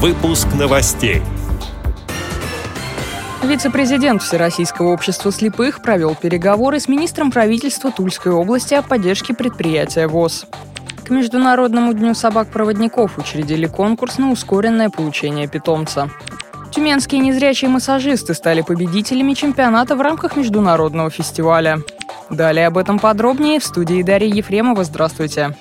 Выпуск новостей. Вице-президент Всероссийского общества слепых провел переговоры с министром правительства Тульской области о поддержке предприятия ВОЗ. К Международному дню собак-проводников учредили конкурс на ускоренное получение питомца. Тюменские незрячие массажисты стали победителями чемпионата в рамках международного фестиваля. Далее об этом подробнее в студии Дарьи Ефремова. Здравствуйте.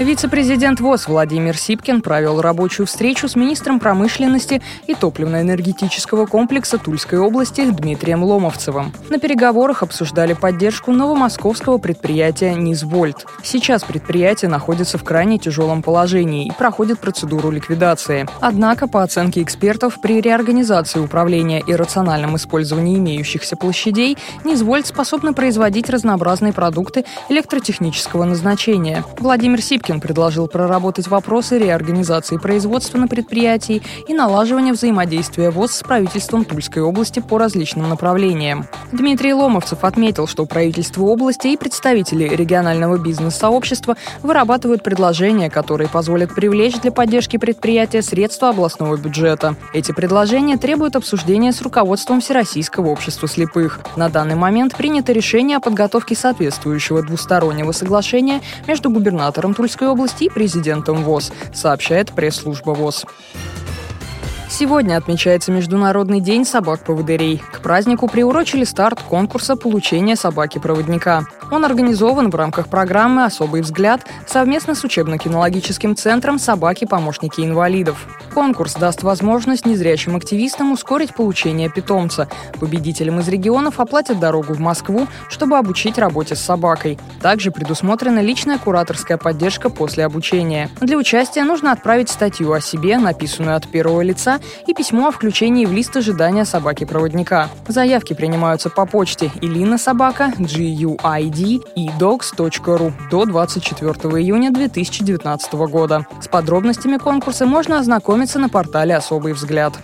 Вице-президент ВОЗ Владимир Сипкин провел рабочую встречу с министром промышленности и топливно-энергетического комплекса Тульской области Дмитрием Ломовцевым. На переговорах обсуждали поддержку новомосковского предприятия «Низвольт». Сейчас предприятие находится в крайне тяжелом положении и проходит процедуру ликвидации. Однако, по оценке экспертов, при реорганизации управления и рациональном использовании имеющихся площадей «Низвольт» способны производить разнообразные продукты электротехнического назначения. Владимир Сипкин Сипкин предложил проработать вопросы реорганизации производства на предприятии и налаживания взаимодействия ВОЗ с правительством Тульской области по различным направлениям. Дмитрий Ломовцев отметил, что правительство области и представители регионального бизнес-сообщества вырабатывают предложения, которые позволят привлечь для поддержки предприятия средства областного бюджета. Эти предложения требуют обсуждения с руководством Всероссийского общества слепых. На данный момент принято решение о подготовке соответствующего двустороннего соглашения между губернатором Тульской Московской области и президентом ВОЗ, сообщает пресс-служба ВОЗ. Сегодня отмечается Международный день собак-поводырей. К празднику приурочили старт конкурса получения собаки-проводника. Он организован в рамках программы «Особый взгляд» совместно с учебно-кинологическим центром «Собаки-помощники инвалидов». Конкурс даст возможность незрячим активистам ускорить получение питомца. Победителям из регионов оплатят дорогу в Москву, чтобы обучить работе с собакой. Также предусмотрена личная кураторская поддержка после обучения. Для участия нужно отправить статью о себе, написанную от первого лица, и письмо о включении в лист ожидания собаки-проводника. Заявки принимаются по почте Илина Собака, GUID и dogs.ru до 24 июня 2019 года. С подробностями конкурса можно ознакомиться на портале «Особый взгляд».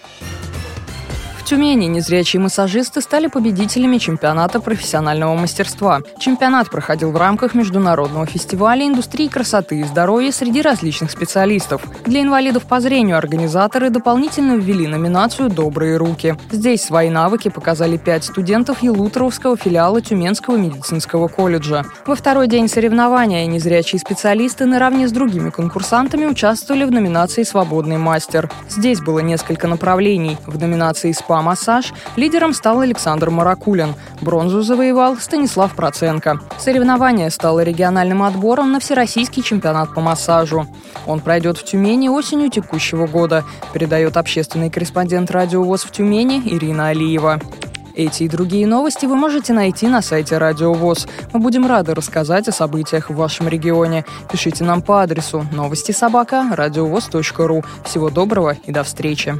Тюмени незрячие массажисты стали победителями чемпионата профессионального мастерства. Чемпионат проходил в рамках международного фестиваля индустрии красоты и здоровья среди различных специалистов. Для инвалидов по зрению организаторы дополнительно ввели номинацию «Добрые руки». Здесь свои навыки показали пять студентов Елуторовского филиала Тюменского медицинского колледжа. Во второй день соревнования незрячие специалисты наравне с другими конкурсантами участвовали в номинации «Свободный мастер». Здесь было несколько направлений. В номинации «СПА» массаж лидером стал Александр Маракулин. Бронзу завоевал Станислав Проценко. Соревнование стало региональным отбором на Всероссийский чемпионат по массажу. Он пройдет в Тюмени осенью текущего года, передает общественный корреспондент Радио ВОЗ в Тюмени Ирина Алиева. Эти и другие новости вы можете найти на сайте Радио ВОЗ. Мы будем рады рассказать о событиях в вашем регионе. Пишите нам по адресу новости собака ру. Всего доброго и до встречи.